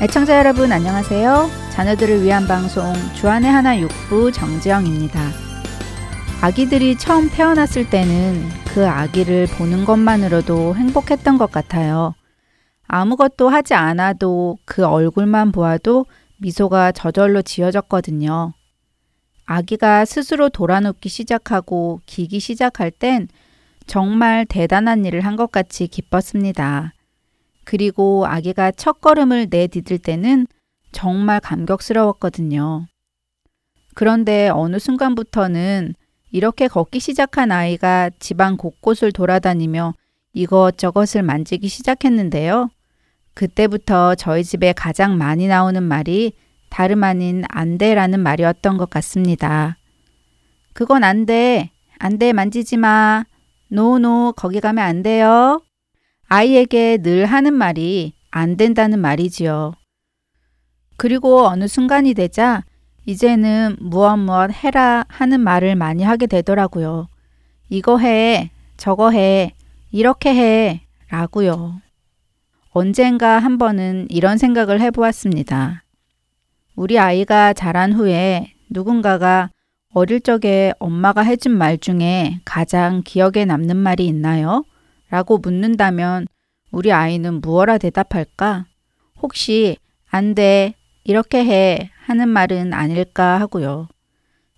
애청자 여러분 안녕하세요. 자녀들을 위한 방송 주안의 하나 육부 정지영입니다. 아기들이 처음 태어났을 때는 그 아기를 보는 것만으로도 행복했던 것 같아요. 아무것도 하지 않아도 그 얼굴만 보아도 미소가 저절로 지어졌거든요. 아기가 스스로 돌아눕기 시작하고 기기 시작할 땐 정말 대단한 일을 한 것 같이 기뻤습니다. 그리고 아기가 첫 걸음을 내디딜 때는 정말 감격스러웠거든요. 그런데 어느 순간부터는 이렇게 걷기 시작한 아이가 집안 곳곳을 돌아다니며 이것저것을 만지기 시작했는데요. 그때부터 저희 집에 가장 많이 나오는 말이 다름 아닌 안 돼라는 말이었던 것 같습니다. 그건 안 돼. 안 돼. 만지지 마. 노노. 거기 가면 안 돼요. 아이에게 늘 하는 말이 안 된다는 말이지요. 그리고 어느 순간이 되자 이제는 무엇 무엇 해라 하는 말을 많이 하게 되더라고요. 이거 해, 저거 해, 이렇게 해 라고요. 언젠가 한 번은 이런 생각을 해보았습니다. 우리 아이가 자란 후에 누군가가 어릴 적에 엄마가 해준 말 중에 가장 기억에 남는 말이 있나요? 라고 묻는다면 우리 아이는 무엇라 대답할까? 혹시 안 돼, 이렇게 해 하는 말은 아닐까 하고요.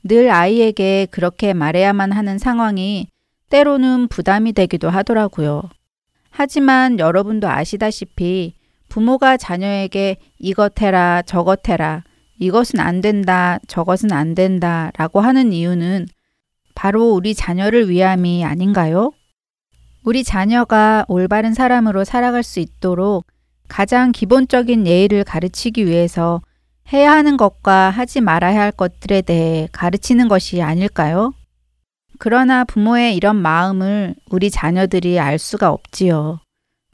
늘 아이에게 그렇게 말해야만 하는 상황이 때로는 부담이 되기도 하더라고요. 하지만 여러분도 아시다시피 부모가 자녀에게 이것 해라, 저것 해라, 이것은 안 된다, 저것은 안 된다 라고 하는 이유는 바로 우리 자녀를 위함이 아닌가요? 우리 자녀가 올바른 사람으로 살아갈 수 있도록 가장 기본적인 예의를 가르치기 위해서 해야 하는 것과 하지 말아야 할 것들에 대해 가르치는 것이 아닐까요? 그러나 부모의 이런 마음을 우리 자녀들이 알 수가 없지요.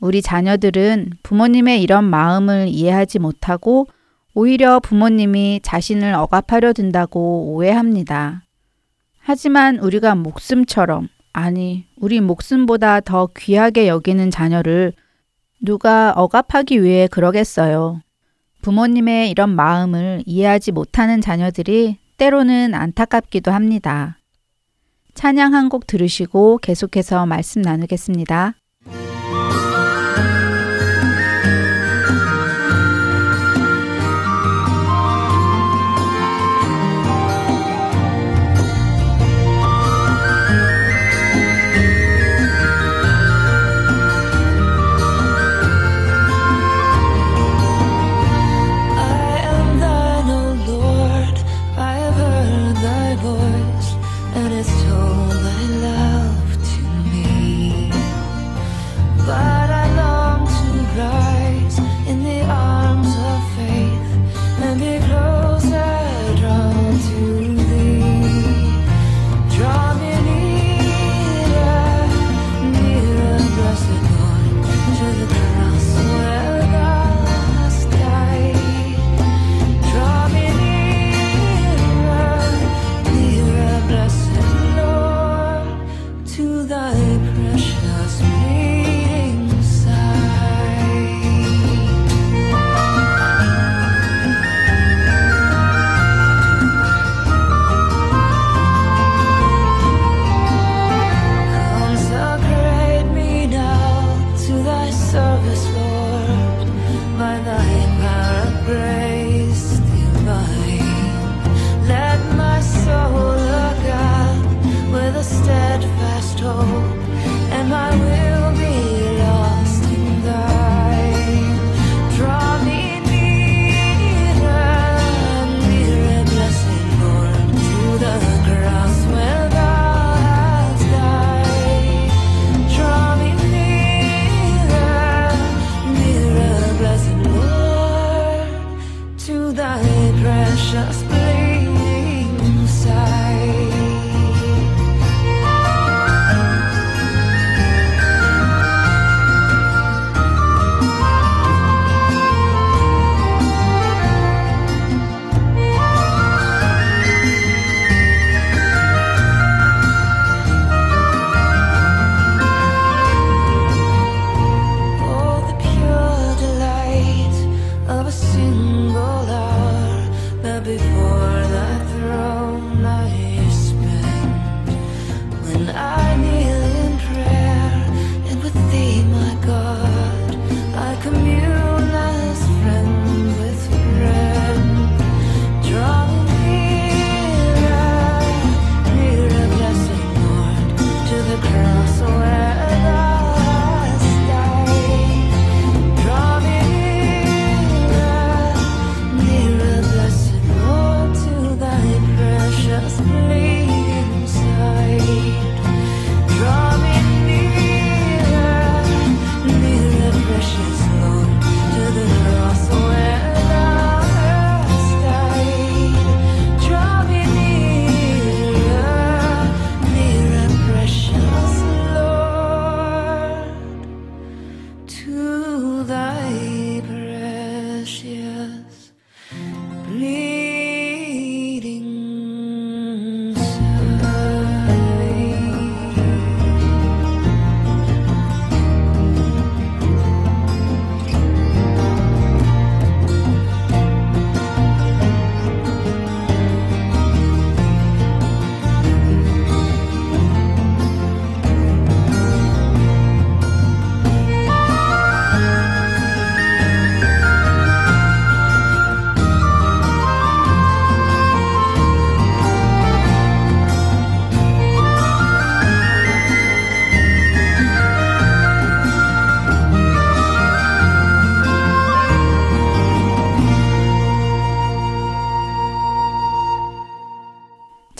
우리 자녀들은 부모님의 이런 마음을 이해하지 못하고 오히려 부모님이 자신을 억압하려 든다고 오해합니다. 하지만 우리가 목숨처럼, 아니, 우리 목숨보다 더 귀하게 여기는 자녀를 누가 억압하기 위해 그러겠어요. 부모님의 이런 마음을 이해하지 못하는 자녀들이 때로는 안타깝기도 합니다. 찬양 한 곡 들으시고 계속해서 말씀 나누겠습니다.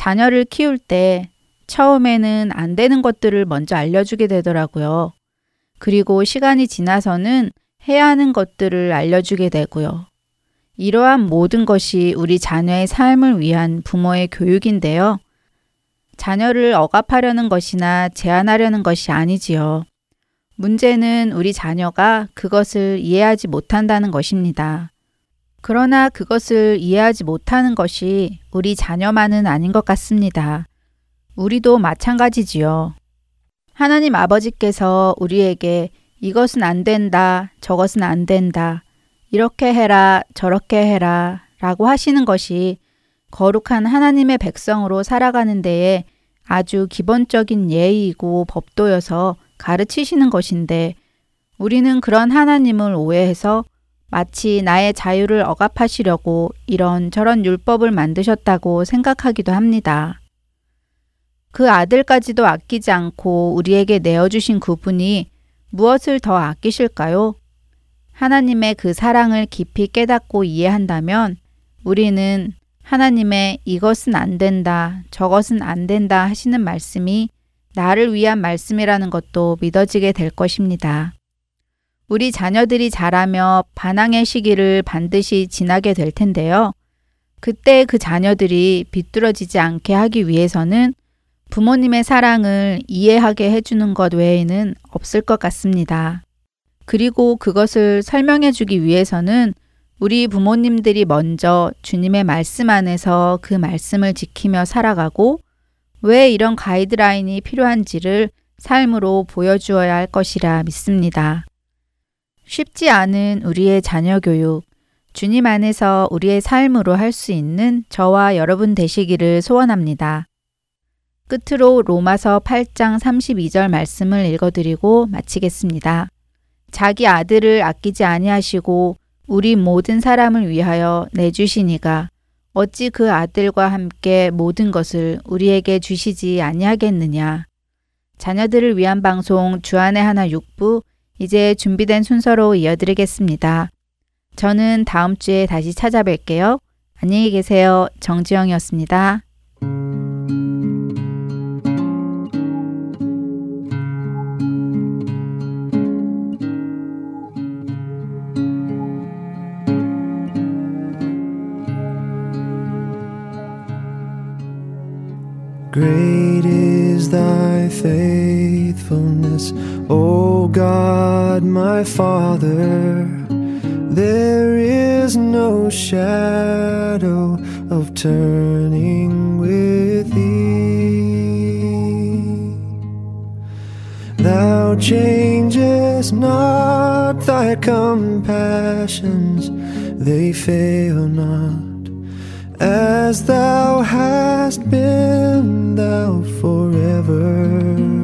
자녀를 키울 때 처음에는 안 되는 것들을 먼저 알려주게 되더라고요. 그리고 시간이 지나서는 해야 하는 것들을 알려주게 되고요. 이러한 모든 것이 우리 자녀의 삶을 위한 부모의 교육인데요. 자녀를 억압하려는 것이나 제한하려는 것이 아니지요. 문제는 우리 자녀가 그것을 이해하지 못한다는 것입니다. 그러나 그것을 이해하지 못하는 것이 우리 자녀만은 아닌 것 같습니다. 우리도 마찬가지지요. 하나님 아버지께서 우리에게 이것은 안 된다, 저것은 안 된다, 이렇게 해라, 저렇게 해라 라고 하시는 것이 거룩한 하나님의 백성으로 살아가는 데에 아주 기본적인 예의이고 법도여서 가르치시는 것인데 우리는 그런 하나님을 오해해서 마치 나의 자유를 억압하시려고 이런저런 율법을 만드셨다고 생각하기도 합니다. 그 아들까지도 아끼지 않고 우리에게 내어주신 그분이 무엇을 더 아끼실까요? 하나님의 그 사랑을 깊이 깨닫고 이해한다면 우리는 하나님의 이것은 안 된다, 저것은 안 된다 하시는 말씀이 나를 위한 말씀이라는 것도 믿어지게 될 것입니다. 우리 자녀들이 자라며 반항의 시기를 반드시 지나게 될 텐데요. 그때 그 자녀들이 비뚤어지지 않게 하기 위해서는 부모님의 사랑을 이해하게 해주는 것 외에는 없을 것 같습니다. 그리고 그것을 설명해 주기 위해서는 우리 부모님들이 먼저 주님의 말씀 안에서 그 말씀을 지키며 살아가고 왜 이런 가이드라인이 필요한지를 삶으로 보여주어야 할 것이라 믿습니다. 쉽지 않은 우리의 자녀 교육, 주님 안에서 우리의 삶으로 할 수 있는 저와 여러분 되시기를 소원합니다. 끝으로 로마서 8장 32절 말씀을 읽어드리고 마치겠습니다. 자기 아들을 아끼지 아니하시고 우리 모든 사람을 위하여 내주시니가 어찌 그 아들과 함께 모든 것을 우리에게 주시지 아니하겠느냐. 자녀들을 위한 방송 주안의 하나 6부 이제 준비된 순서로 이어드리겠습니다. 저는 다음 주에 다시 찾아뵐게요. 안녕히 계세요. 정지영이었습니다. O God, my Father. There is no shadow of turning with thee. Thou changest not thy compassions, they fail not. As thou hast been, thou forever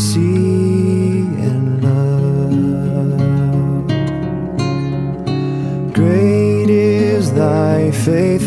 mercy, and love. Great is thy faithfulness,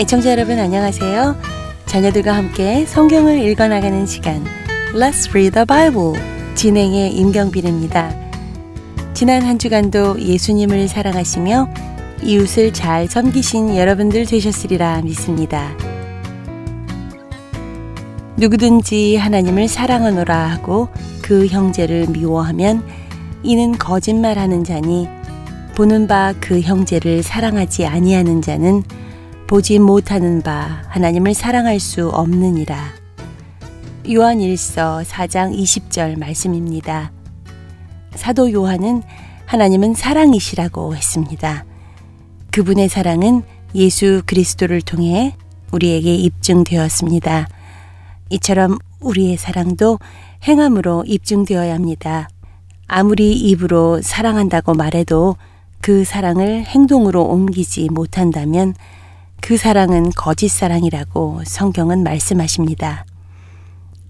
애청자 여러분 안녕하세요. 자녀들과 함께 성경을 읽어나가는 시간 Let's Read the Bible 진행의 임경빈입니다. 지난 한 주간도 예수님을 사랑하시며 이웃을 잘 섬기신 여러분들 되셨으리라 믿습니다. 누구든지 하나님을 사랑하노라 하고 그 형제를 미워하면 이는 거짓말하는 자니 보는 바 그 형제를 사랑하지 아니하는 자는 보지 못하는 바 하나님을 사랑할 수 없느니라. 요한 1서 4장 20절 말씀입니다. 사도 요한은 하나님은 사랑이시라고 했습니다. 그분의 사랑은 예수 그리스도를 통해 우리에게 입증되었습니다. 이처럼 우리의 사랑도 행함으로 입증되어야 합니다. 아무리 입으로 사랑한다고 말해도 그 사랑을 행동으로 옮기지 못한다면 그 사랑은 거짓 사랑이라고 성경은 말씀하십니다.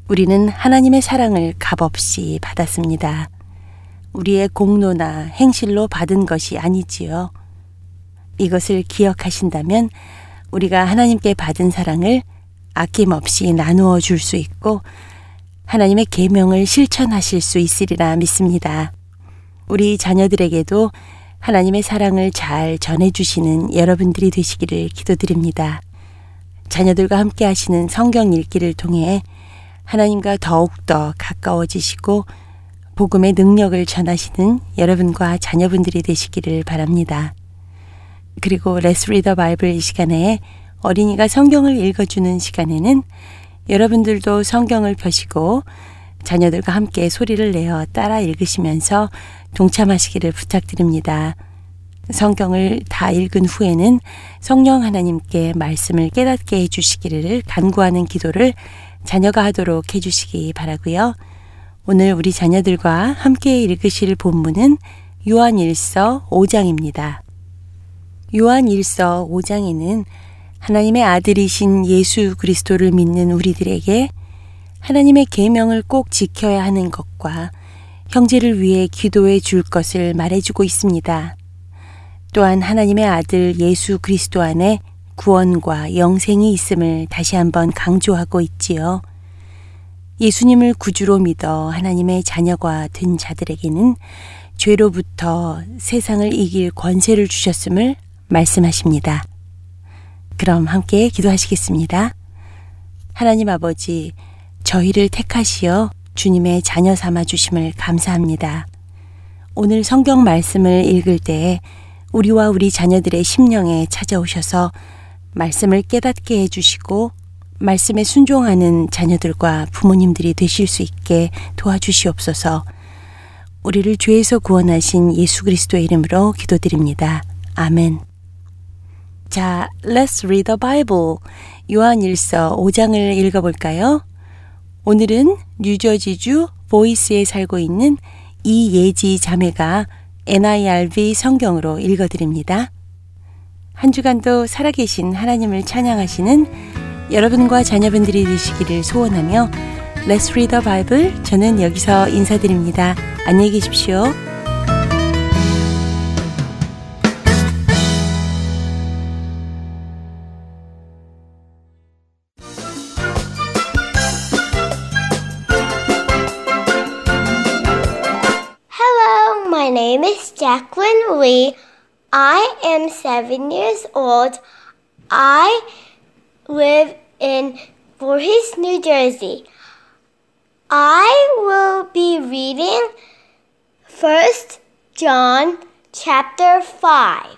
우리는 하나님의 사랑을 값없이 받았습니다. 우리의 공로나 행실로 받은 것이 아니지요. 이것을 기억하신다면 우리가 하나님께 받은 사랑을 아낌없이 나누어 줄 수 있고 하나님의 계명을 실천하실 수 있으리라 믿습니다. 우리 자녀들에게도 하나님의 사랑을 잘 전해주시는 여러분들이 되시기를 기도드립니다. 자녀들과 함께 하시는 성경 읽기를 통해 하나님과 더욱더 가까워지시고 복음의 능력을 전하시는 여러분과 자녀분들이 되시기를 바랍니다. 그리고 레스 리더 바이블 이 시간에 어린이가 성경을 읽어주는 시간에는 여러분들도 성경을 펴시고 자녀들과 함께 소리를 내어 따라 읽으시면서 동참하시기를 부탁드립니다. 성경을 다 읽은 후에는 성령 하나님께 말씀을 깨닫게 해주시기를 간구하는 기도를 자녀가 하도록 해주시기 바라고요. 오늘 우리 자녀들과 함께 읽으실 본문은 요한 1서 5장입니다. 요한 1서 5장에는 하나님의 아들이신 예수 그리스도를 믿는 우리들에게 하나님의 계명을 꼭 지켜야 하는 것과 형제를 위해 기도해 줄 것을 말해주고 있습니다. 또한 하나님의 아들 예수 그리스도 안에 구원과 영생이 있음을 다시 한번 강조하고 있지요. 예수님을 구주로 믿어 하나님의 자녀가 된 자들에게는 죄로부터 세상을 이길 권세를 주셨음을 말씀하십니다. 그럼 함께 기도하시겠습니다. 하나님 아버지, 저희를 택하시어 주님의 자녀 삼아 주심을 감사합니다. 오늘 성경 말씀을 읽을 때에 우리와 우리 자녀들의 심령에 찾아오셔서 말씀을 깨닫게 해주시고 말씀에 순종하는 자녀들과 부모님들이 되실 수 있게 도와주시옵소서 우리를 죄에서 구원하신 예수 그리스도의 이름으로 기도드립니다. 아멘. 자, let's read the Bible. 요한 1서 5장을 읽어볼까요? 오늘은 뉴저지주 보이스에 살고 있는 이예지 자매가 NIRV 성경으로 읽어드립니다. 한 주간도 살아계신 하나님을 찬양하시는 여러분과 자녀분들이 되시기를 소원하며 Let's Read the Bible 저는 여기서 인사드립니다. 안녕히 계십시오. Jacqueline Lee. I am seven years old. I live in Voorhees, New Jersey. I will be reading First John chapter 5.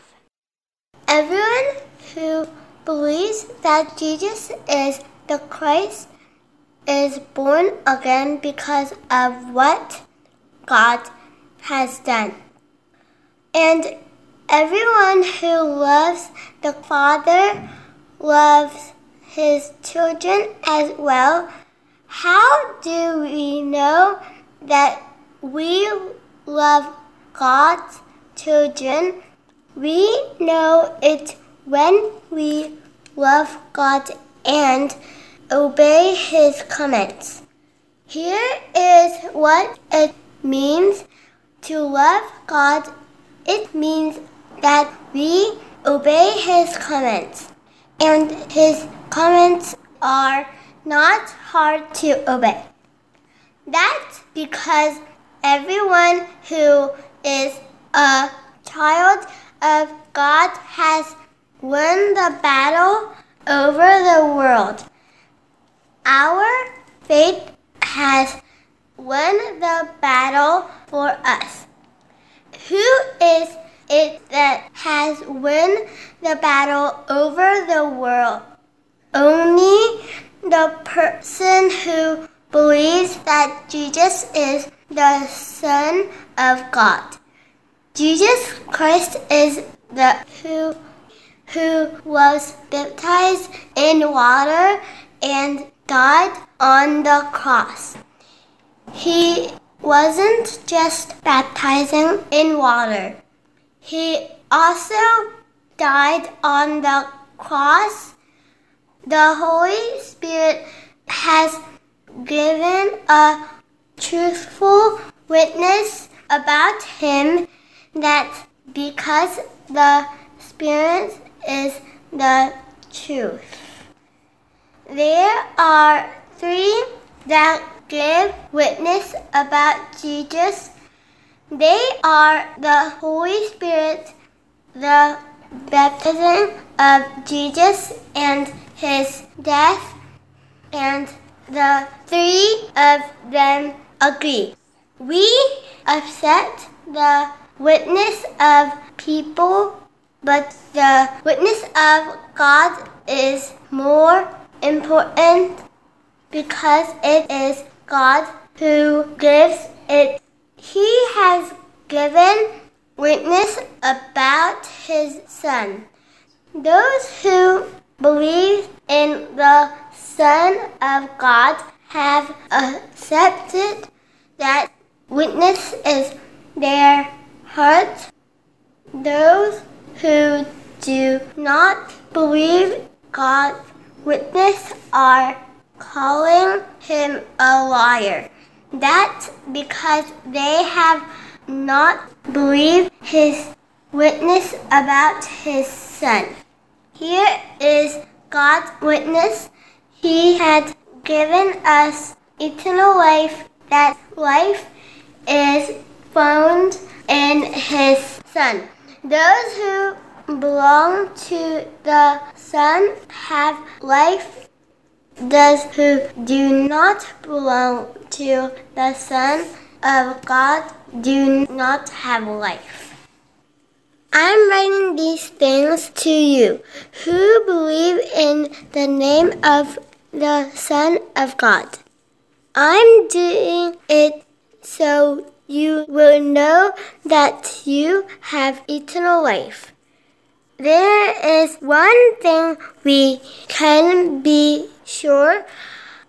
Everyone who believes that Jesus is the Christ is born again because of what God has done. And everyone who loves the Father loves his children as well. How do we know that we love God's children? We know it when we love God and obey his commands. Here is what it means to love God, it means that we obey His commands, and His commands are not hard to obey. That's because everyone who is a child of God has won the battle over the world. Our faith has won the battle for us. Who is it that has won the battle over the world? Only the person who believes that Jesus is the Son of God. Jesus Christ is the who who was baptized in water and died on the cross. He wasn't just baptizing in water, he also died on the cross. The Holy Spirit has given a truthful witness about him that because the Spirit is the truth. There are three that give witness about Jesus. They are the Holy Spirit, the baptism of Jesus and his death, and the three of them agree. We accept the witness of people, but the witness of God is more important because it is God who gives it. He has given witness about his Son. Those who believe in the Son of God have accepted that witness is their heart. Those who do not believe God's witness are calling him a liar. That's because they have not believed his witness about his son. Here is God's witness. He had given us eternal life. That life is found in his son. Those who belong to the Son have life. Those who do not belong to the Son of God do not have life. I'm writing these things to you who believe in the name of the Son of God. I'm doing it so you will know that you have eternal life. There is one thing we can be sure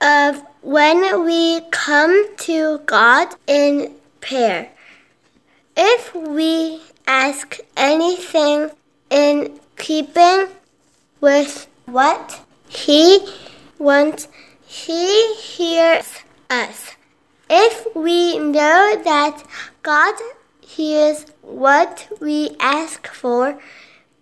of when we come to God in prayer. If we ask anything in keeping with what He wants, He hears us. If we know that God hears what we ask for,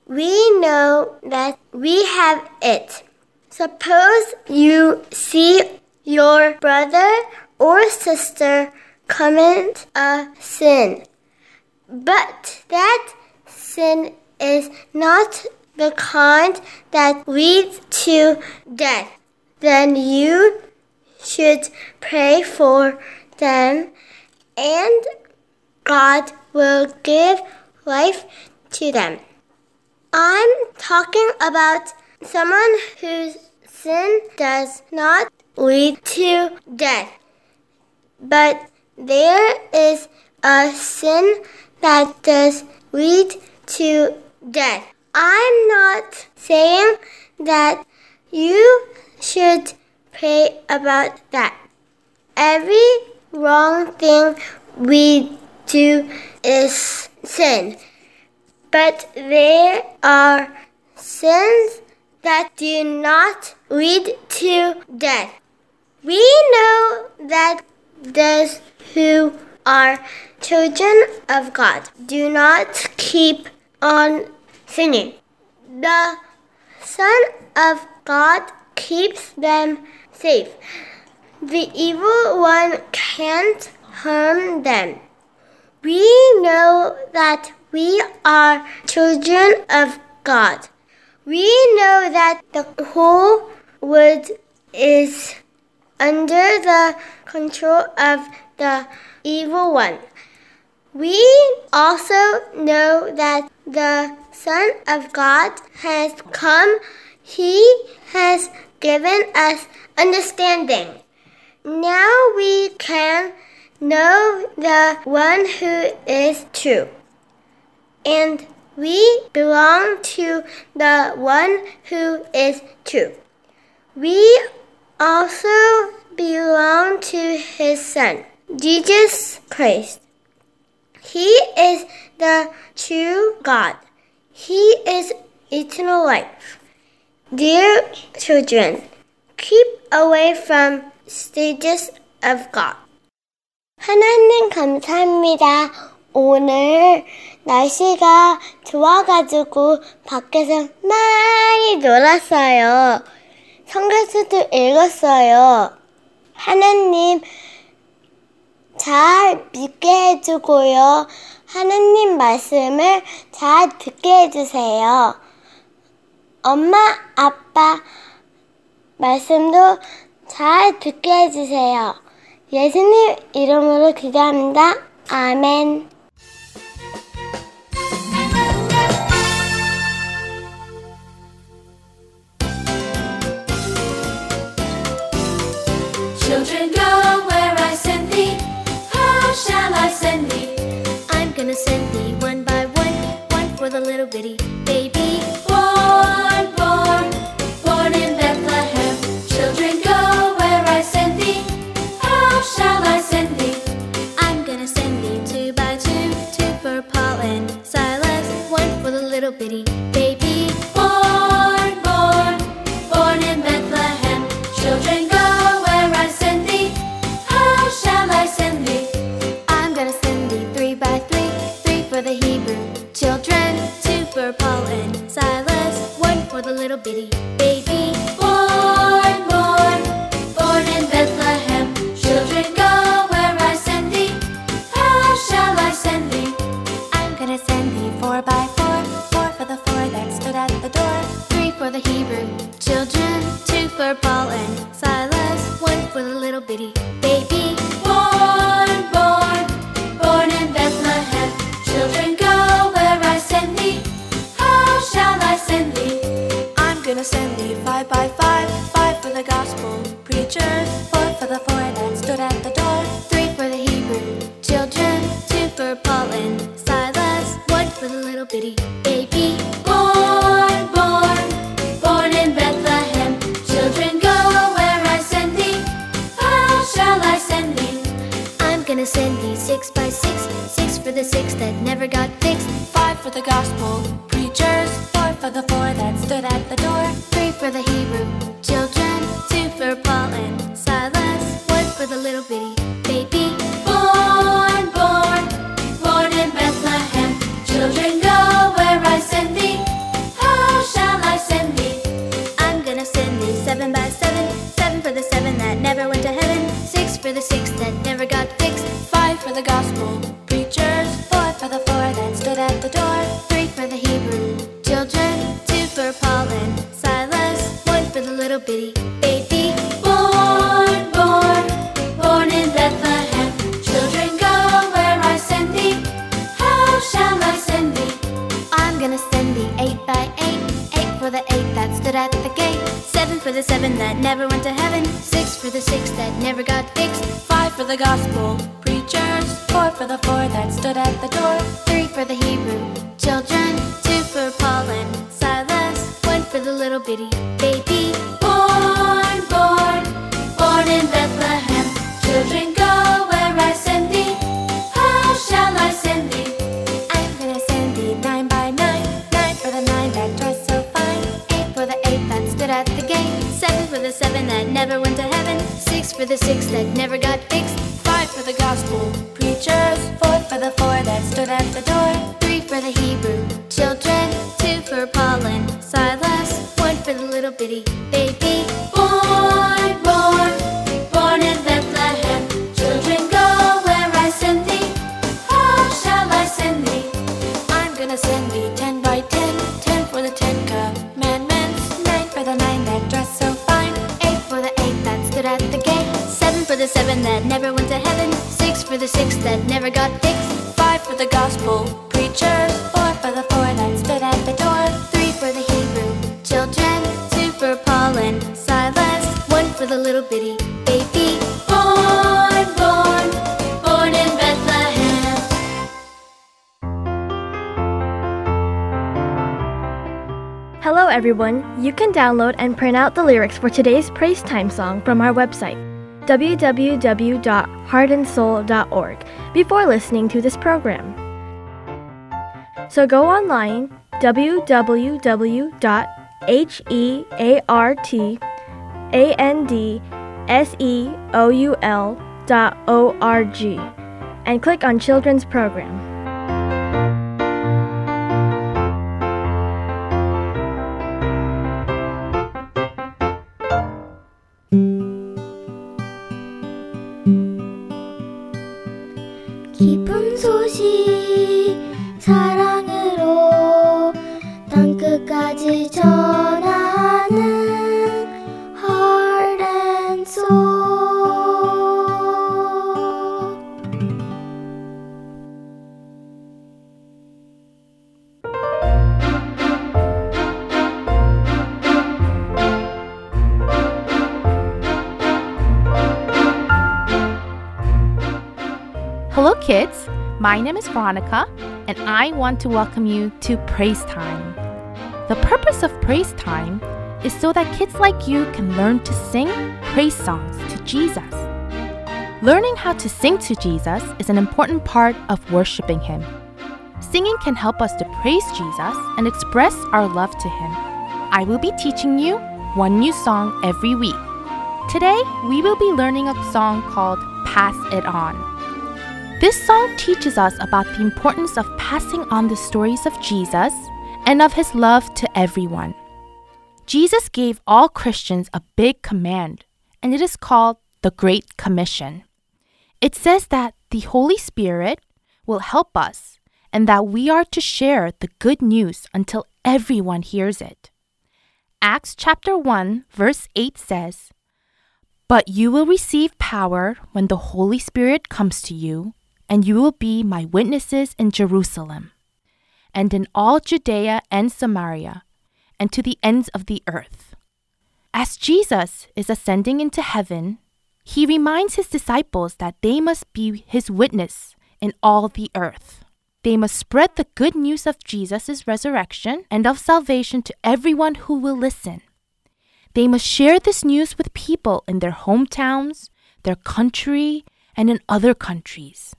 we know that we have it. Suppose you see your brother or sister commit a sin, but that sin is not the kind that leads to death. Then you should pray for them and God will give life to them. I'm talking about someone whose sin does not lead to death, but there is a sin that does lead to death. I'm not saying that you should pray about that. Every wrong thing we do is sin. But there are sins that do not lead to death. We know that those who are children of God do not keep on sinning. The Son of God keeps them safe. The evil one can't harm them. We know that we are children of God. We know that the whole world is under the control of the evil one. We also know that the Son of God has come. He has given us understanding. Now we can know the one who is true. And we belong to the one who is true. We also belong to his Son, Jesus Christ. He is the true God. He is eternal life. Dear children, keep away from stages of God. 하나님 감사합니다. 오늘 날씨가 좋아가지고 밖에서 많이 놀았어요. 성경수도 읽었어요. 하나님 잘 믿게 해주고요. 하느님 말씀을 잘 듣게 해주세요. 엄마, 아빠 말씀도 잘 듣게 해주세요. 예수님 이름으로 기도합니다. 아멘. Send thee one by one, one for the little bitty baby. Born, born, born in Bethlehem. Children, go where I send thee. How shall I send thee? I'm gonna send thee two by two, two for Paul and Silas, one for the little bitty baby. Stood at the gate, seven for the seven that never went to heaven, six for the six that never got fixed, five for the gospel preachers, four for the four that stood at the door, three for the Hebrew children, two for Paul and Silas, one for the little bitty baby. Born, born, born in Bethlehem. Children, go where I send thee. How shall I send thee? For the six that never got fixed, five for the gospel preachers, four for the four that stood at the door, three for the Hebrew that never got fixed, five for the gospel preachers, four for the four that stood at the door, three for the Hebrew children, two for Paul and Silas, one for the little bitty baby. Born, born, born in Bethlehem. Hello, everyone. You can download and print out the lyrics for today's Praise Time song from our website, www.heartandsoul.org, before listening to this program. So go online, www.heartandseoul.org, and click on Children's Program. 소식 사랑으로 땅끝까지 전 name is Veronica, and I want to welcome you to Praise Time. The purpose of Praise Time is so that kids like you can learn to sing praise songs to Jesus. Learning how to sing to Jesus is an important part of worshiping Him. Singing can help us to praise Jesus and express our love to Him. I will be teaching you one new song every week. Today, we will be learning a song called Pass It On. This song teaches us about the importance of passing on the stories of Jesus and of his love to everyone. Jesus gave all Christians a big command, and it is called the Great Commission. It says that the Holy Spirit will help us and that we are to share the good news until everyone hears it. Acts chapter 1, verse 8 says, But you will receive power when the Holy Spirit comes to you, and you will be my witnesses in Jerusalem, and in all Judea and Samaria, and to the ends of the earth. As Jesus is ascending into heaven, he reminds his disciples that they must be his witness in all the earth. They must spread the good news of Jesus' resurrection and of salvation to everyone who will listen. They must share this news with people in their hometowns, their country, and in other countries.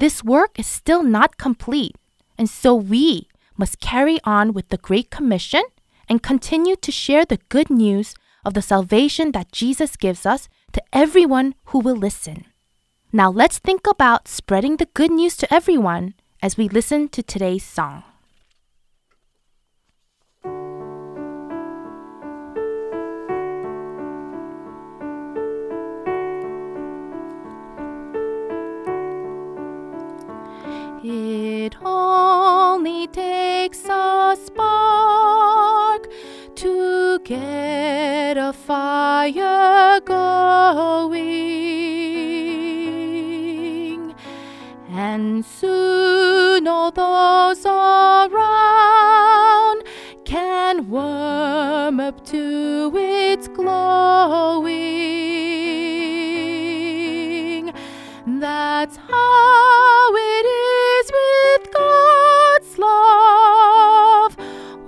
This work is still not complete, and so we must carry on with the Great Commission and continue to share the good news of the salvation that Jesus gives us to everyone who will listen. Now let's think about spreading the good news to everyone as we listen to today's song. It only takes a spark to get a fire going, and soon all those around can warm up to its glowing. That's how it is love.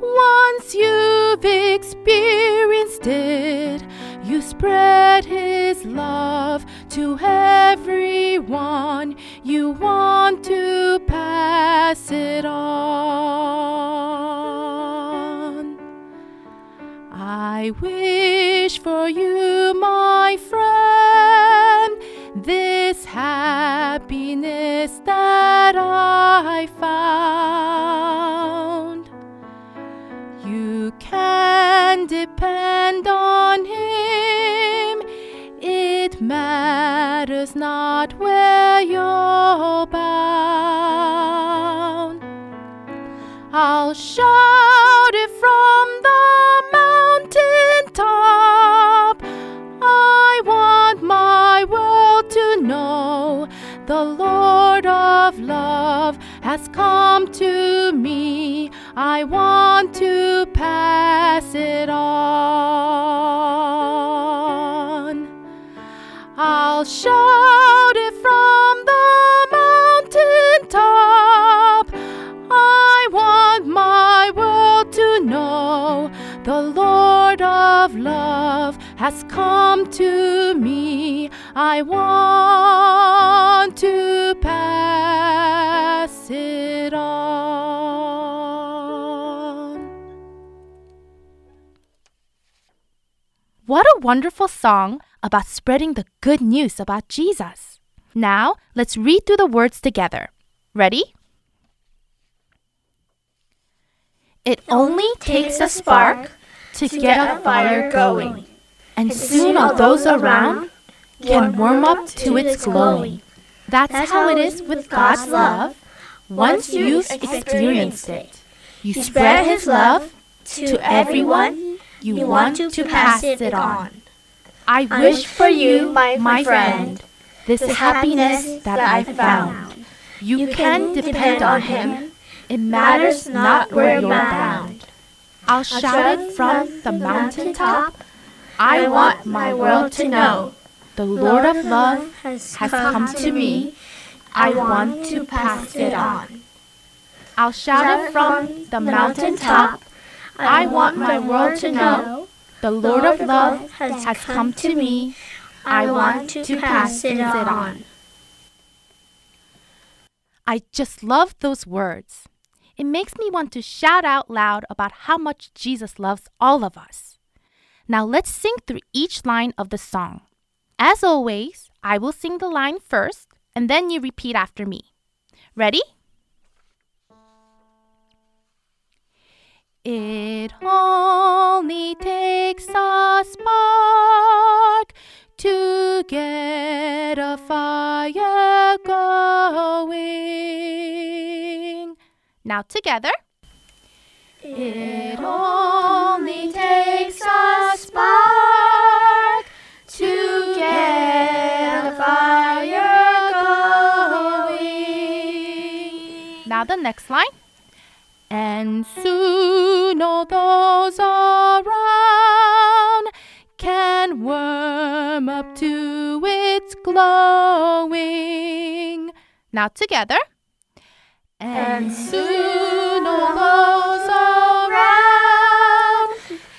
Once you've experienced it, you spread His love to everyone. You want to pass it on. I wish for you, my friend, this happiness that I found. You can depend on Him. It matters not where you're bound. I'll shout it from the Lord of love has come to me. I want to pass it on. I'll shout it from the mountain top. I want my world to know the Lord of love has come to me. I want to pass it on. What a wonderful song about spreading the good news about Jesus. Now, let's read through the words together. Ready? It only takes a spark to get a fire going, and soon all those around can warm up to its glowing. That's how it is with God's love. Once you've experienced it, you spread His love to everyone you want to pass it on. I wish for you, my friend, this happiness that I found. You can depend on Him. It matters not where you're bound. I'll shout it from the mountain top. I want my world to know the Lord of love has come to me. I want to pass it on. I'll shout it from the mountaintop. I want my world to know the Lord of love has come to me. I want to pass it on. I just love those words. It makes me want to shout out loud about how much Jesus loves all of us. Now let's sing through each line of the song. As always, I will sing the line first, and then you repeat after me. Ready? It only takes a spark to get a fire going. Now together. It only takes a spark Now the next line. And soon all those around can warm up to its glowing. Now together. And soon all those around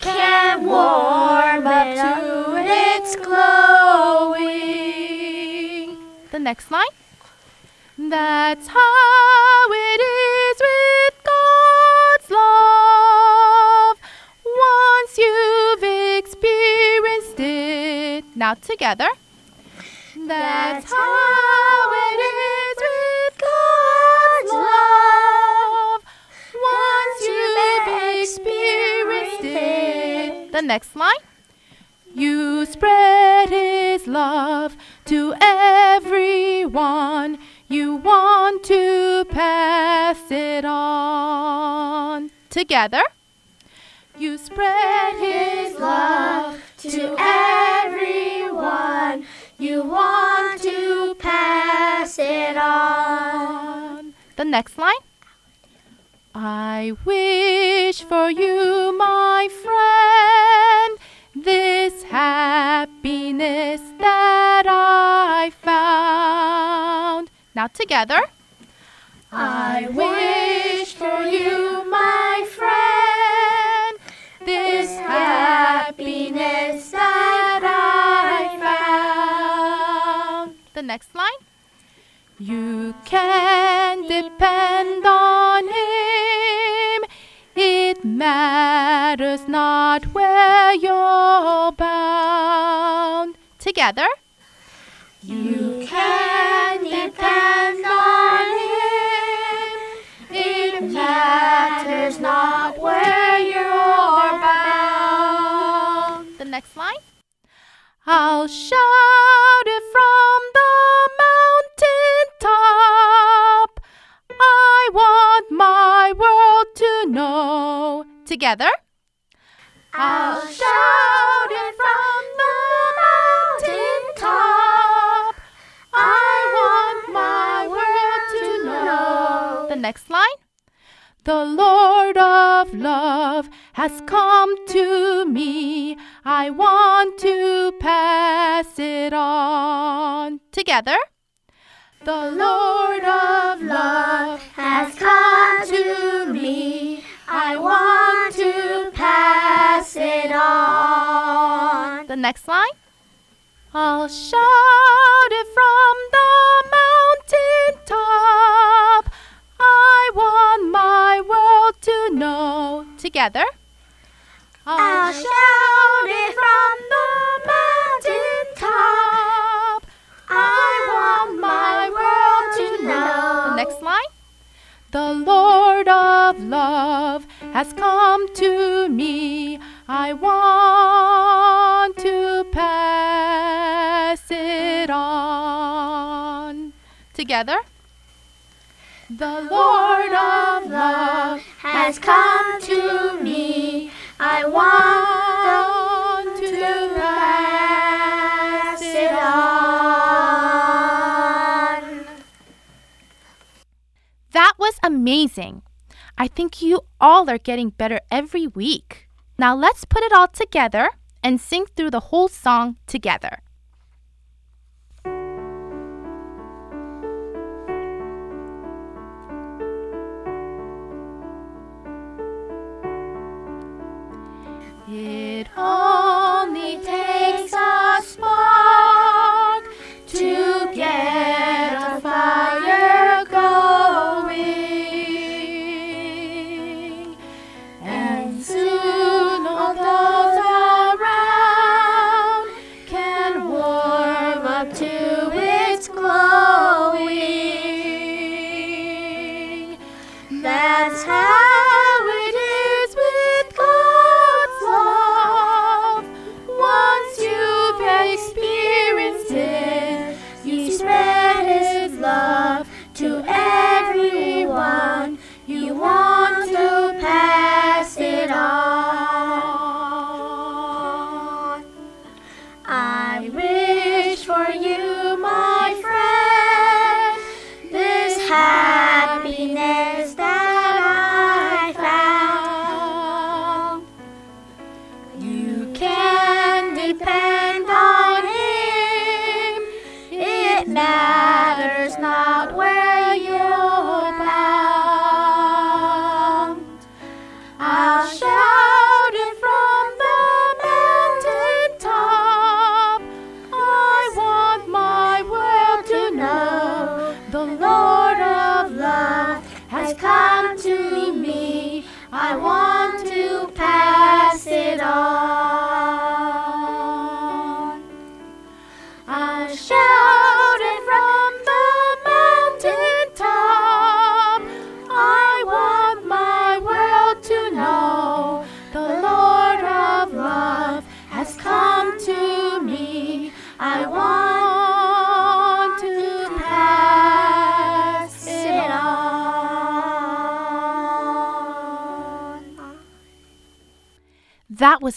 can warm up to its glowing. Next line. That's how it is with God's love. Once you've experienced it. Now together. That's how it is with God's love. Once you've experienced it. The next line. You spread his love to everyone. You want to pass it on. Together. You spread his love to everyone. You want to pass it on. The next line. I wish for you, my friend, this happiness that I found. Now together. I wish for you, my friend, this happiness that I found. The next line. You can depend on him. It matters not where you're bound. Together. You can depend on him. It matters not where you're bound. The next line. I'll shout it from the mountain top. I want my world to know. Together. I'll shout it from the mountain top. I want my world to know. The next line. The Lord of love has come to me. I want to pass it on. Together. The Lord of love has come to me. I want to pass it on. The next line. I'll shout it from the mountain top. I want my world to know. Together. I'll shout it from the mountain top. I want my world to know. The next line. The Lord of love has come to me. I want to pass it on. Together. The Lord of love has come to me. I want to pass it on. That was amazing. I think you all are getting better every week. Now let's put it all together and sing through the whole song together.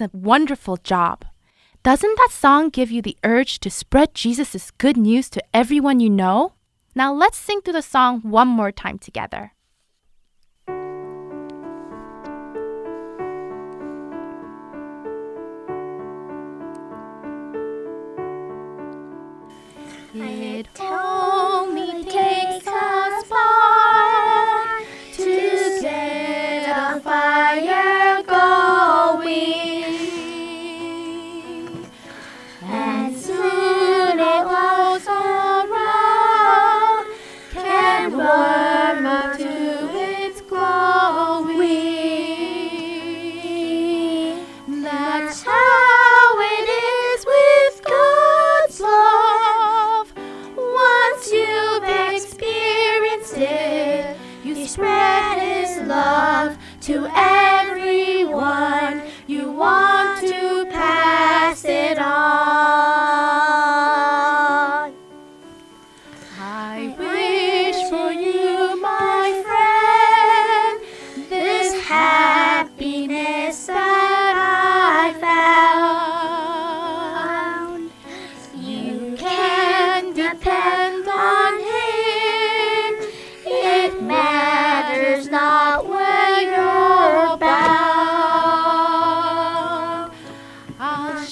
Was a wonderful job. Doesn't that song give you the urge to spread Jesus' good news to everyone you know? Now let's sing through the song one more time together.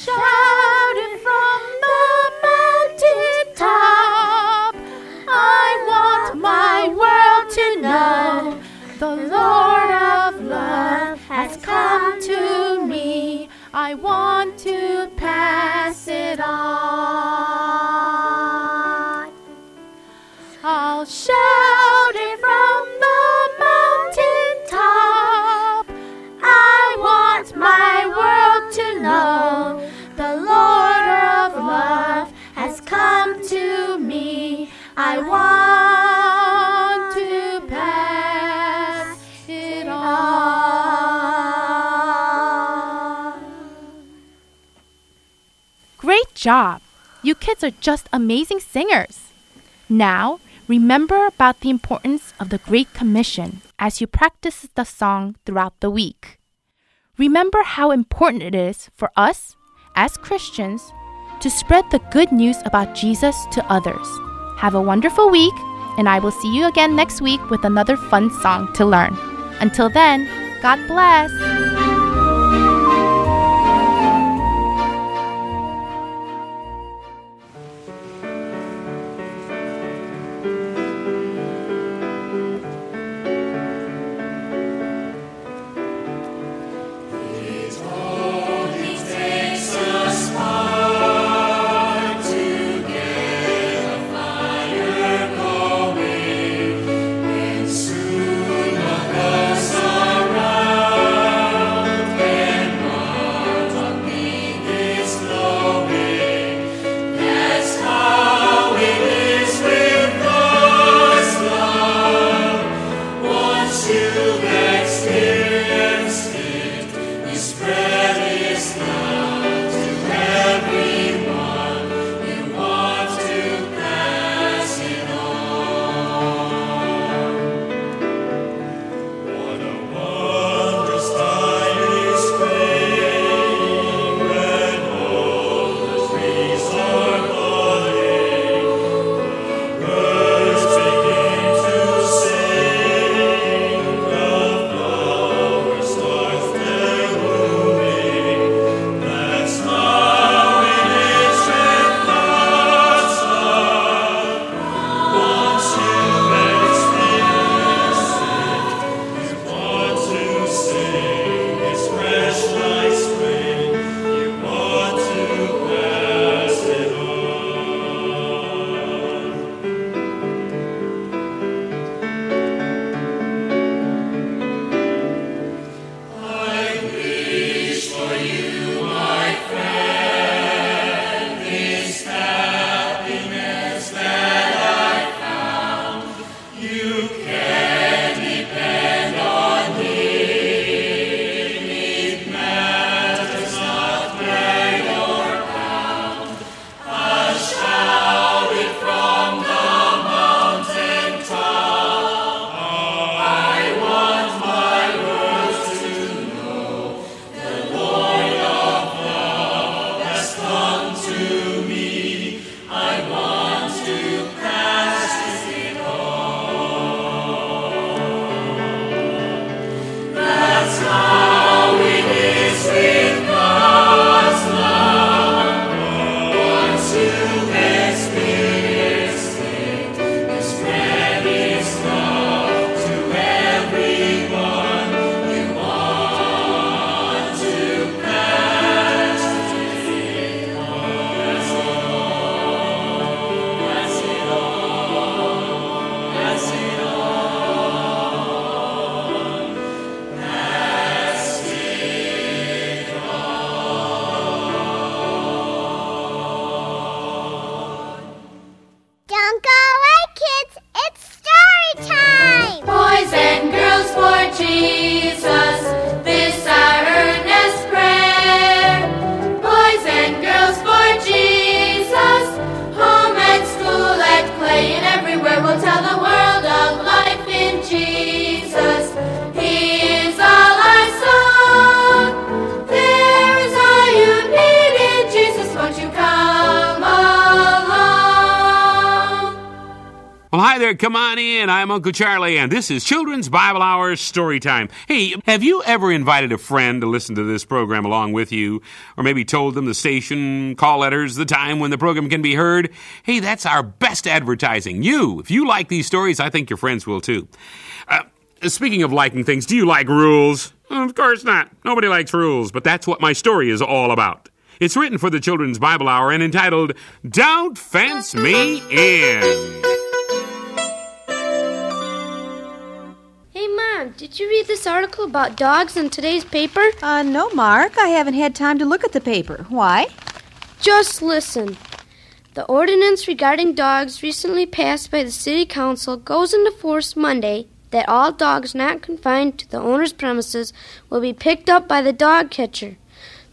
I'll job! You kids are just amazing singers. Now, remember about the importance of the Great Commission as you practice the song throughout the week. Remember how important it is for us, as Christians, to spread the good news about Jesus to others. Have a wonderful week, and I will see you again next week with another fun song to learn. Until then, God bless! In. I'm Uncle Charlie, and this is Children's Bible Hour Story Time. Hey, have you ever invited a friend to listen to this program along with you? Or maybe told them the station, call letters, the time when the program can be heard? Hey, that's our best advertising. You, if you like these stories, I think your friends will too. Uh, speaking of liking things, do you like rules? Of course not. Nobody likes rules, but that's what my story is all about. It's written for the Children's Bible Hour and entitled Don't Fence Me In. Mom, did you read this article about dogs in today's paper? Uh, no, Mark. I haven't had time to look at the paper. Why? Just listen. The ordinance regarding dogs recently passed by the City Council goes into force Monday that all dogs not confined to the owner's premises will be picked up by the dog catcher.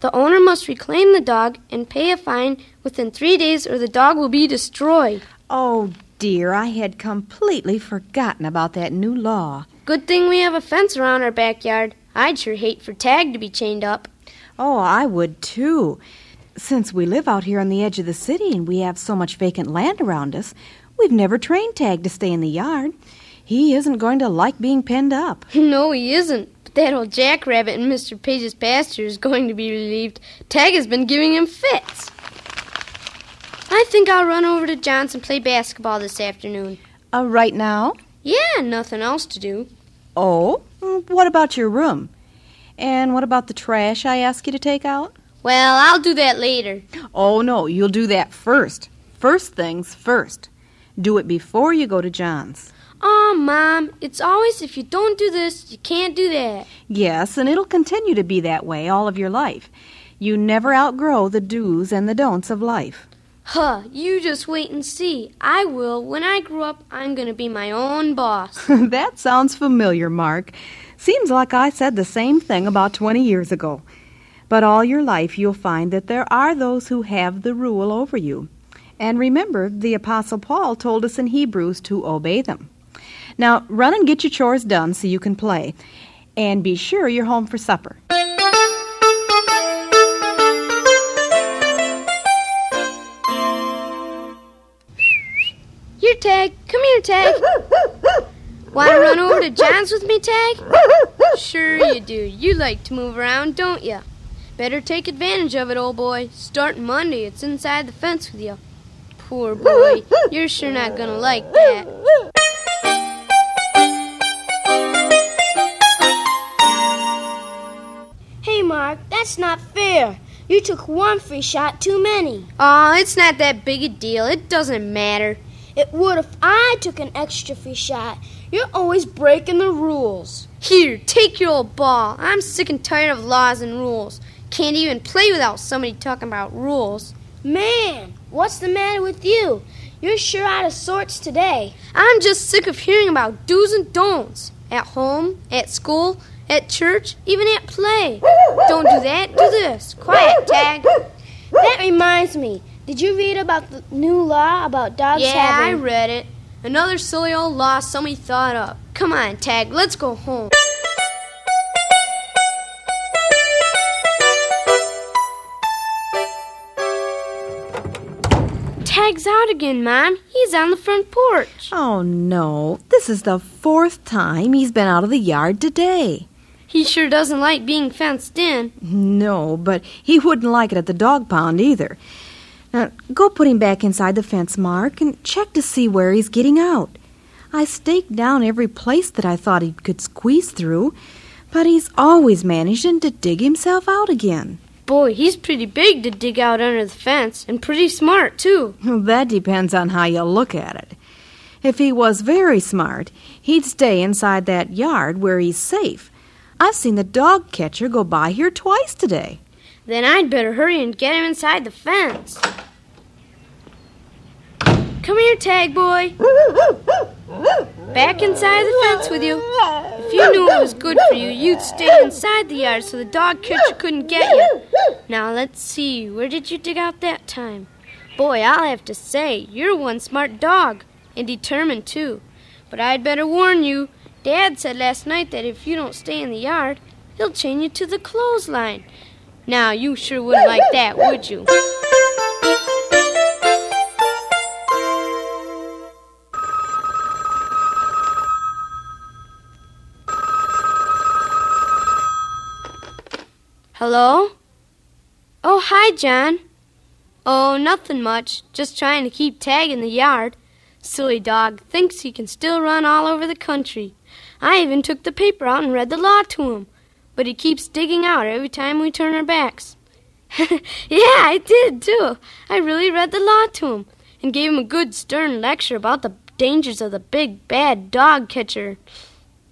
The owner must reclaim the dog and pay a fine within three days or the dog will be destroyed. Oh, dear. I had completely forgotten about that new law. Good thing we have a fence around our backyard. I'd sure hate for Tag to be chained up. Oh, I would too. Since we live out here on the edge of the city and we have so much vacant land around us, we've never trained Tag to stay in the yard. He isn't going to like being penned up. No, he isn't. But that old jackrabbit in Mr. Page's pasture is going to be relieved. Tag has been giving him fits. I think I'll run over to John's and play basketball this afternoon. Uh, right now? Yeah, nothing else to do. Oh? What about your room? And what about the trash I asked you to take out? Well, I'll do that later. Oh, no, you'll do that first. First things first. Do it before you go to John's. Oh, Mom, it's always if you don't do this, you can't do that. Yes, and it'll continue to be that way all of your life. You never outgrow the do's and the don'ts of life. Huh, you just wait and see. I will. When I grow up, I'm going to be my own boss. that sounds familiar, Mark. Seems like I said the same thing about 20 years ago. But all your life you'll find that there are those who have the rule over you. And remember, the Apostle Paul told us in Hebrews to obey them. Now, run and get your chores done so you can play. And be sure you're home for supper. Here, Tag. Come here, Tag. Want to run over to John's with me, Tag? Sure you do. You like to move around, don't you? Better take advantage of it, old boy. Starting Monday, it's inside the fence with you. Poor boy. You're sure not gonna like that. Hey, Mark, that's not fair. You took one free shot too many. Aw, it's not that big a deal. It doesn't matter. It would if I took an extra free shot. You're always breaking the rules. Here, take your old ball. I'm sick and tired of laws and rules. Can't even play without somebody talking about rules. Man, what's the matter with you? You're sure out of sorts today. I'm just sick of hearing about do's and don'ts. At home, at school, at church, even at play. Don't do that, do this. Quiet, Tag. That reminds me. Did you read about the new law about dogs Yeah, I read it. Another silly old law somebody thought up. Come on, Tag, let's go home. Tag's out again, Mom. He's on the front porch. Oh, no. This is the fourth time he's been out of the yard today. He sure doesn't like being fenced in. No, but he wouldn't like it at the dog pound either. Now, go put him back inside the fence, Mark, and check to see where he's getting out. I staked down every place that I thought he could squeeze through, but he's always managing to dig himself out again. Boy, he's pretty big to dig out under the fence, and pretty smart, too. That depends on how you look at it. If he was very smart, he'd stay inside that yard where he's safe. I've seen the dog catcher go by here twice today. Then I'd better hurry and get him inside the fence. Come here, Tag Boy. Back inside the fence with you. If you knew it was good for you, you'd stay inside the yard so the dog catcher couldn't get you. Now let's see, where did you dig out that time? Boy, I'll have to say, you're one smart dog, and determined too. But I'd better warn you, Dad said last night that if you don't stay in the yard, he'll chain you to the clothesline. Now, you sure wouldn't like that, would you? Hello? Oh, hi, John. Oh, nothing much. Just trying to keep tag in the yard. Silly dog thinks he can still run all over the country. I even took the paper out and read the law to him but he keeps digging out every time we turn our backs. yeah, I did too. I really read the law to him and gave him a good stern lecture about the dangers of the big bad dog catcher.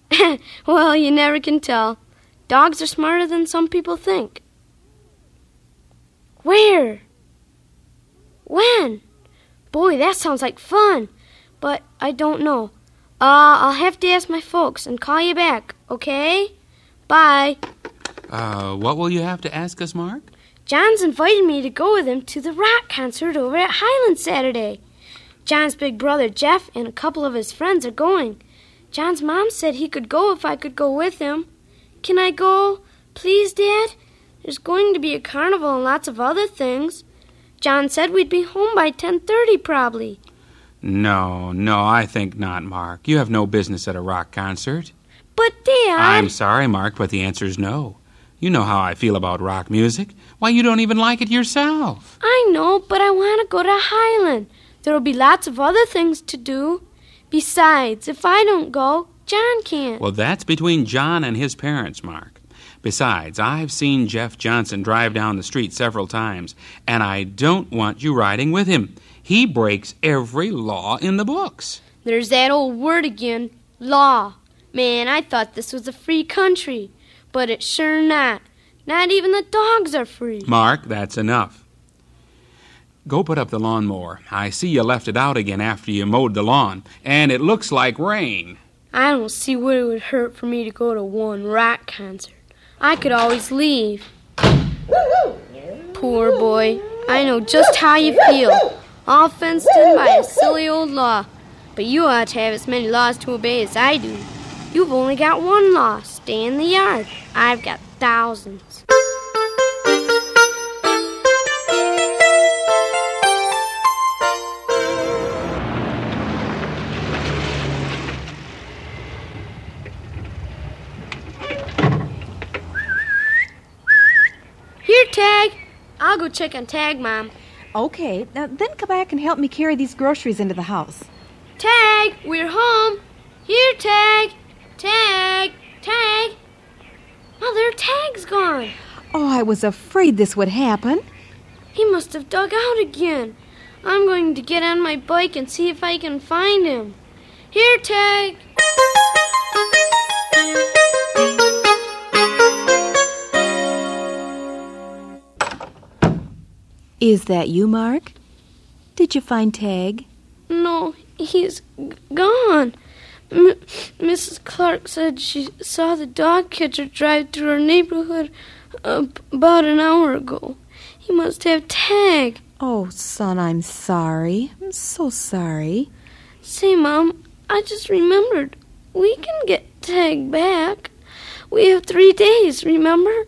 well, you never can tell. Dogs are smarter than some people think. Where? When? Boy, that sounds like fun. But I don't know. Uh, I'll have to ask my folks and call you back, okay? Bye. Uh, what will you have to ask us, Mark? John's invited me to go with him to the rock concert over at Highland Saturday. John's big brother Jeff and a couple of his friends are going. John's mom said he could go if I could go with him. Can I go? Please, Dad? There's going to be a carnival and lots of other things. John said we'd be home by 10:30 probably. No, no, I think not, Mark. You have no business at a rock concert. But Dad, I'm sorry, Mark, but the answer's no. You know how I feel about rock music. Why, you don't even like it yourself. I know, but I want to go to Highland. There'll be lots of other things to do. Besides, if I don't go, John can't. Well, that's between John and his parents, Mark. Besides, I've seen Jeff Johnson drive down the street several times, and I don't want you riding with him. He breaks every law in the books. There's that old word again law. Man, I thought this was a free country, but it's sure not. Not even the dogs are free. Mark, that's enough. Go put up the lawnmower. I see you left it out again after you mowed the lawn, and it looks like rain. I don't see what it would hurt for me to go to one rock concert. I could always leave. Poor boy. I know just how you feel. All fenced in by a silly old law. But you ought to have as many laws to obey as I do. You've only got one law stay in the yard. I've got thousands. Here, Tag. I'll go check on Tag, Mom. Okay, now then come back and help me carry these groceries into the house. Tag, we're home. Here, Tag. Tag. Tag. Oh, Mother, Tag's gone. Oh, I was afraid this would happen. He must have dug out again. I'm going to get on my bike and see if I can find him. Here, Tag. Is that you, Mark? Did you find Tag? No, he's g- gone. M- Mrs. Clark said she saw the dog catcher drive through our neighborhood uh, about an hour ago. He must have Tag. Oh, son, I'm sorry. I'm so sorry. Say, Mom, I just remembered. We can get Tag back. We have three days, remember?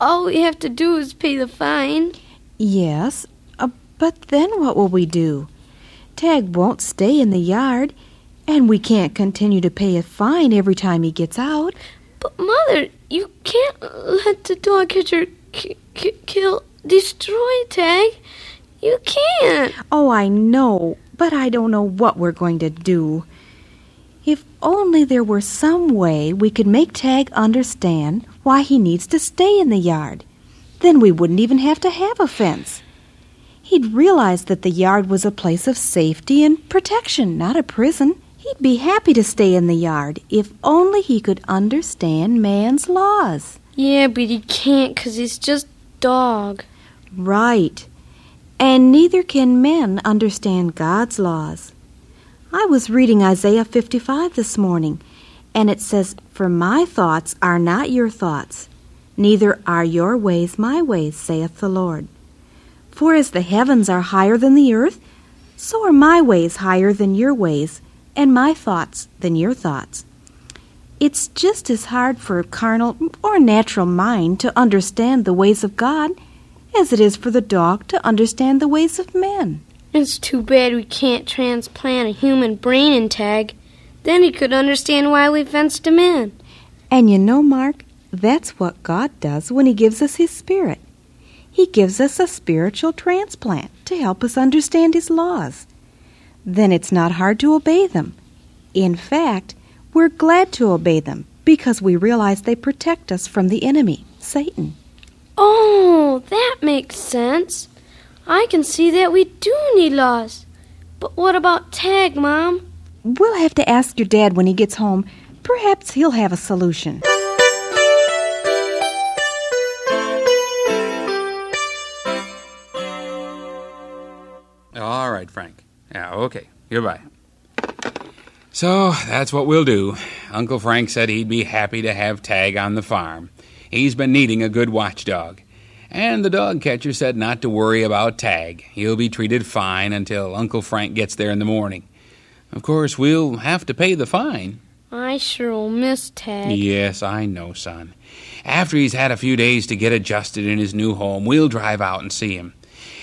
All we have to do is pay the fine. Yes, uh, but then what will we do? Tag won't stay in the yard, and we can't continue to pay a fine every time he gets out. But, Mother, you can't let the dog catcher k- k- kill, destroy Tag. You can't. Oh, I know, but I don't know what we're going to do. If only there were some way we could make Tag understand why he needs to stay in the yard. Then we wouldn't even have to have a fence. He'd realize that the yard was a place of safety and protection, not a prison. He'd be happy to stay in the yard if only he could understand man's laws. Yeah, but he can't because he's just dog. Right. And neither can men understand God's laws. I was reading Isaiah 55 this morning, and it says, For my thoughts are not your thoughts, neither are your ways my ways, saith the Lord. For as the heavens are higher than the earth, so are my ways higher than your ways, and my thoughts than your thoughts. It's just as hard for a carnal or natural mind to understand the ways of God as it is for the dog to understand the ways of men. It's too bad we can't transplant a human brain in Tag. Then he could understand why we fenced him in. And you know, Mark, That's what God does when He gives us His Spirit. He gives us a spiritual transplant to help us understand His laws. Then it's not hard to obey them. In fact, we're glad to obey them because we realize they protect us from the enemy, Satan. Oh, that makes sense. I can see that we do need laws. But what about tag, Mom? We'll have to ask your dad when he gets home. Perhaps he'll have a solution. All right, Frank. Yeah, okay. Goodbye. So that's what we'll do. Uncle Frank said he'd be happy to have Tag on the farm. He's been needing a good watchdog. And the dog catcher said not to worry about Tag. He'll be treated fine until Uncle Frank gets there in the morning. Of course, we'll have to pay the fine. I sure will miss Tag. Yes, I know, son. After he's had a few days to get adjusted in his new home, we'll drive out and see him.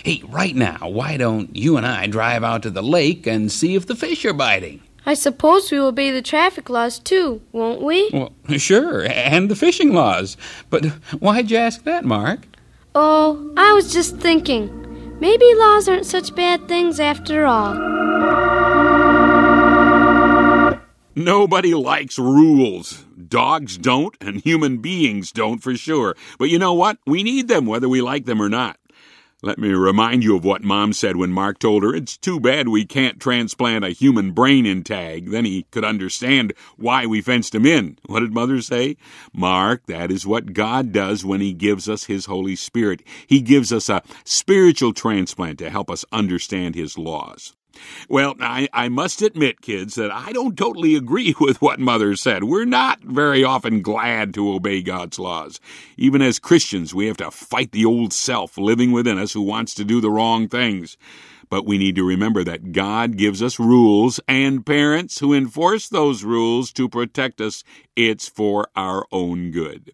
Hey, right now, why don't you and I drive out to the lake and see if the fish are biting? I suppose we will obey the traffic laws too, won't we? Well, sure, and the fishing laws. But why'd you ask that, Mark? Oh, I was just thinking. Maybe laws aren't such bad things after all. Nobody likes rules. Dogs don't, and human beings don't for sure. But you know what? We need them whether we like them or not. Let me remind you of what Mom said when Mark told her it's too bad we can't transplant a human brain in Tag. Then he could understand why we fenced him in. What did Mother say? Mark, that is what God does when He gives us His Holy Spirit. He gives us a spiritual transplant to help us understand His laws. Well, I, I must admit, kids, that I don't totally agree with what Mother said. We're not very often glad to obey God's laws. Even as Christians, we have to fight the old self living within us who wants to do the wrong things. But we need to remember that God gives us rules, and parents who enforce those rules to protect us, it's for our own good.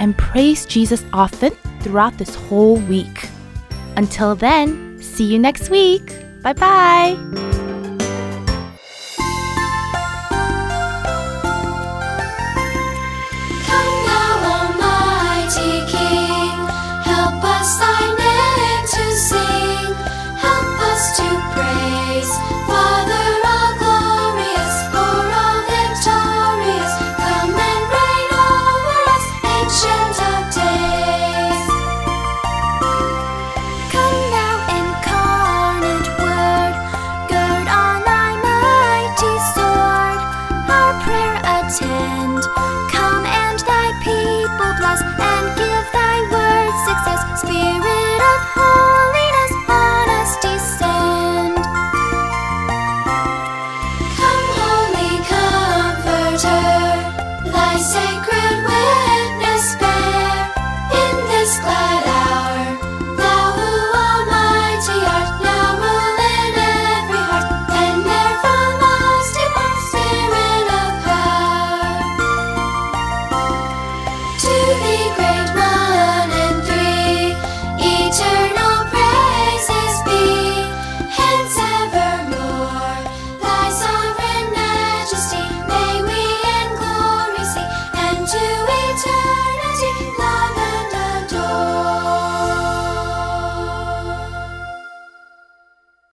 and praise Jesus often throughout this whole week. Until then, see you next week. Bye bye.